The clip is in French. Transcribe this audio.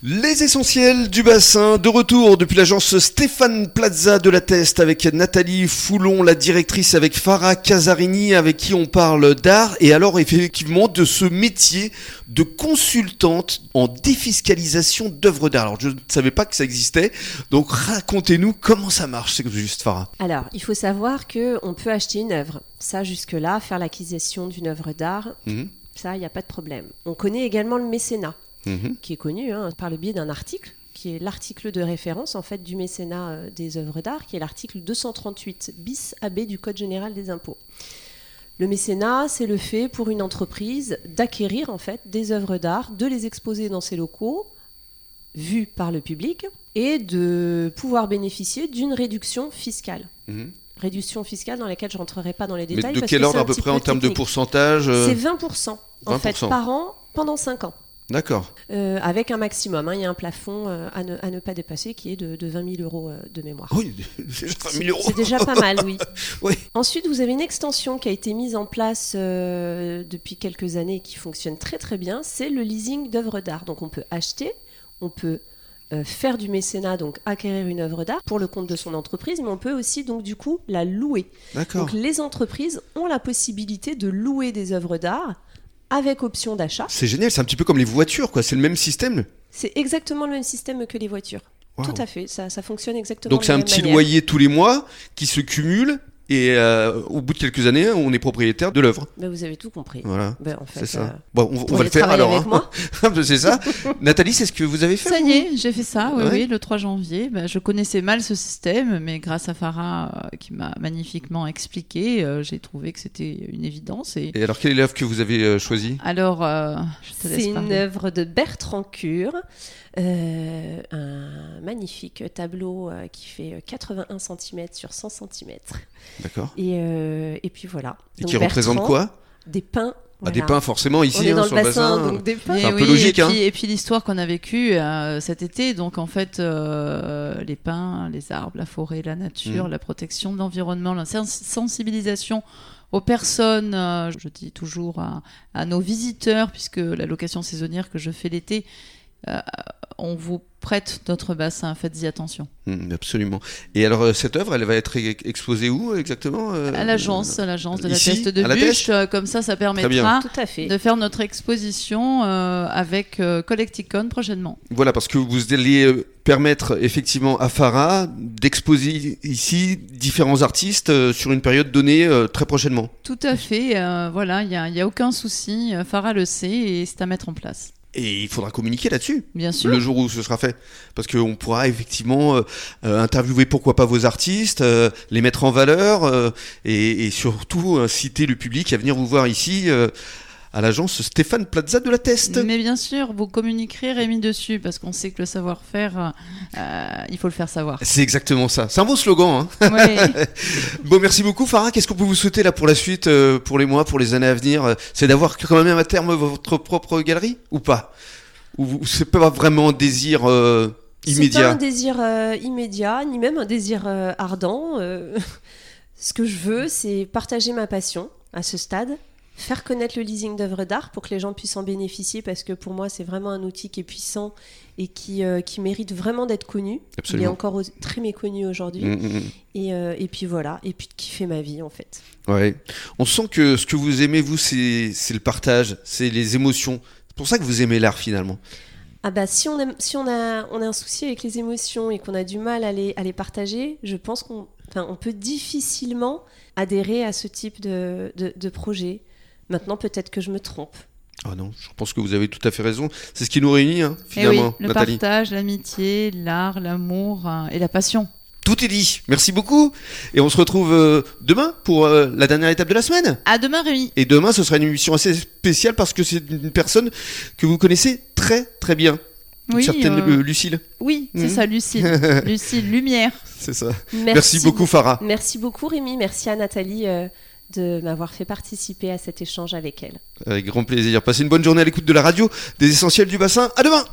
Les essentiels du bassin, de retour depuis l'agence Stéphane Plaza de la Teste avec Nathalie Foulon, la directrice, avec Farah Casarini avec qui on parle d'art et alors effectivement de ce métier de consultante en défiscalisation d'œuvres d'art. Alors je ne savais pas que ça existait, donc racontez-nous comment ça marche, c'est juste Farah. Alors il faut savoir que on peut acheter une œuvre, ça jusque-là, faire l'acquisition d'une œuvre d'art, Mhm. ça il n'y a pas de problème. On connaît également le mécénat. Mhm. qui est connu hein, par le biais d'un article, qui est l'article de référence en fait du mécénat euh, des œuvres d'art, qui est l'article 238 bis AB du Code général des impôts. Le mécénat, c'est le fait pour une entreprise d'acquérir en fait des œuvres d'art, de les exposer dans ses locaux, vues par le public, et de pouvoir bénéficier d'une réduction fiscale. Mhm. Réduction fiscale dans laquelle je rentrerai pas dans les Mais détails. de parce quel que ordre à peu près peu en termes de pourcentage euh, C'est 20%, en fait 20%. par an pendant 5 ans. D'accord. Euh, avec un maximum. hein. Il y a un plafond euh, à, ne, à ne pas dépasser qui est de, de 20 000 euros euh, de mémoire. Oui, déjà 20 000 euros. C'est déjà pas mal, oui. Oui. Ensuite, vous avez une extension qui a été mise en place depuis quelques années et qui fonctionne très très bien. C'est le leasing d'œuvres d'art. Donc on peut acheter, on peut faire du mécénat, donc acquérir une œuvre d'art pour le compte de son entreprise, mais on peut aussi donc du coup la louer. D'accord. Donc les entreprises ont la possibilité de louer des œuvres d'art avec option d'achat. C'est génial, c'est un petit peu comme les voitures, quoi. C'est le même système. C'est exactement le même système que les voitures. Tout à fait, ça, ça fonctionne exactement Donc c'est un petit manière. loyer tous les mois qui se cumule et euh, au bout de quelques années, on est propriétaire de l'œuvre. Ben, vous avez tout compris. Voilà. Ben, en fait, C'est ça. euh, Bon, on, va le faire alors. hein. c'est ça. Nathalie, c'est ce que vous avez fait Ça y est, j'ai fait ça, oui, Ouais. oui, le 3 janvier. Bah, je connaissais mal ce système, mais grâce à Farah, euh, qui m'a magnifiquement expliqué, euh, j'ai trouvé que c'était une évidence. Et Et alors, quelle est l'œuvre que vous avez euh, choisie? Alors, euh, je te laisse C'est une œuvre de Bertrand Cure, euh, un magnifique tableau euh, qui fait euh, 81 cm sur 100 cm. D'accord. Et, euh, et puis voilà. Et Donc qui représente Bertrand, quoi? Des pins. Ah, Des pins, forcément, ici, On est hein, sur le bassin, bassin. donc des pins. C'est un Et peu logique, Et hein. puis, et puis l'histoire qu'on a vécue euh, cet été, donc en fait, euh, les pins, les arbres, la forêt, la nature, Mm. la protection de l'environnement, la sens- sensibilisation aux personnes, euh, je dis toujours à, à nos visiteurs, puisque la location saisonnière que je fais l'été, euh, on vous prête notre bassin, faites-y attention. Mm, absolument. Et alors, euh, cette œuvre, elle va être exposée où exactement euh, À l'agence, à l'agence de la Teste de la Bûche, comme ça, ça permettra Tout à fait. de faire notre exposition euh, avec euh, Collecticon prochainement. Voilà, parce que vous allez permettre effectivement à Farah d'exposer ici différents artistes euh, sur une période donnée euh, très prochainement. Tout à fait, euh, voilà, il n'y a, a aucun souci, Farah le sait et c'est à mettre en place. Et il faudra communiquer là-dessus. Bien sûr. le jour où ce sera fait. Parce qu'on pourra effectivement euh, euh, interviewer pourquoi pas vos artistes, euh, les mettre en valeur euh, et, et surtout inciter le public à venir vous voir ici euh, à l'agence Stéphane Plaza de la Teste. Mais bien sûr, vous communiquerez Rémi dessus parce qu'on sait que le savoir-faire, euh, il faut le faire savoir. C'est exactement ça. C'est un beau slogan. Hein Ouais. bon, merci beaucoup Farah. Qu'est-ce qu'on peut vous souhaiter là pour la suite, euh, pour les mois, pour les années à venir Euh, C'est d'avoir quand même à terme votre propre galerie ou pas? Ou vous- c'est pas vraiment un désir euh, C'est pas immédiat un désir euh, immédiat, ni même un désir euh, ardent. euh, ce que je veux, c'est partager ma passion à ce stade, faire connaître le leasing d'œuvres d'art pour que les gens puissent en bénéficier, parce que pour moi, c'est vraiment un outil qui est puissant et qui, euh, qui mérite vraiment d'être connu. Il est Absolument. encore très méconnu aujourd'hui. Mm, mm, mm. Et, euh, et puis voilà, et puis de kiffer ma vie en fait. Ouais. On sent que ce que vous aimez, vous, c'est c'est le partage, c'est les émotions. C'est pour ça que vous aimez l'art finalement. Ah bah si on, aime, si on, a, on a un souci avec les émotions et qu'on a du mal à les, à les partager, je pense qu'on enfin, on peut difficilement adhérer à ce type de, de, de projet. Maintenant, peut-être que je me trompe. Ah non, je pense que vous avez tout à fait raison. C'est ce qui nous réunit, hein, Et oui, finalement, le Nathalie. partage, l'amitié, l'art, l'amour euh, et la passion. Tout est dit. Merci beaucoup. Et on se retrouve euh, demain pour euh, la dernière étape de la semaine. À demain, Rémi. Et demain, ce sera une émission assez spéciale parce que c'est une personne que vous connaissez très très bien. Une Oui, certaine euh, Lucille. Oui, c'est Mhm. ça, Lucille. Lucille Lumière. C'est ça. Merci, Merci, beaucoup, Farah. Merci beaucoup Rémi, merci à Nathalie euh, de m'avoir fait participer à cet échange avec elle. Avec grand plaisir. Passez une bonne journée à l'écoute de la radio des essentiels du bassin. À demain.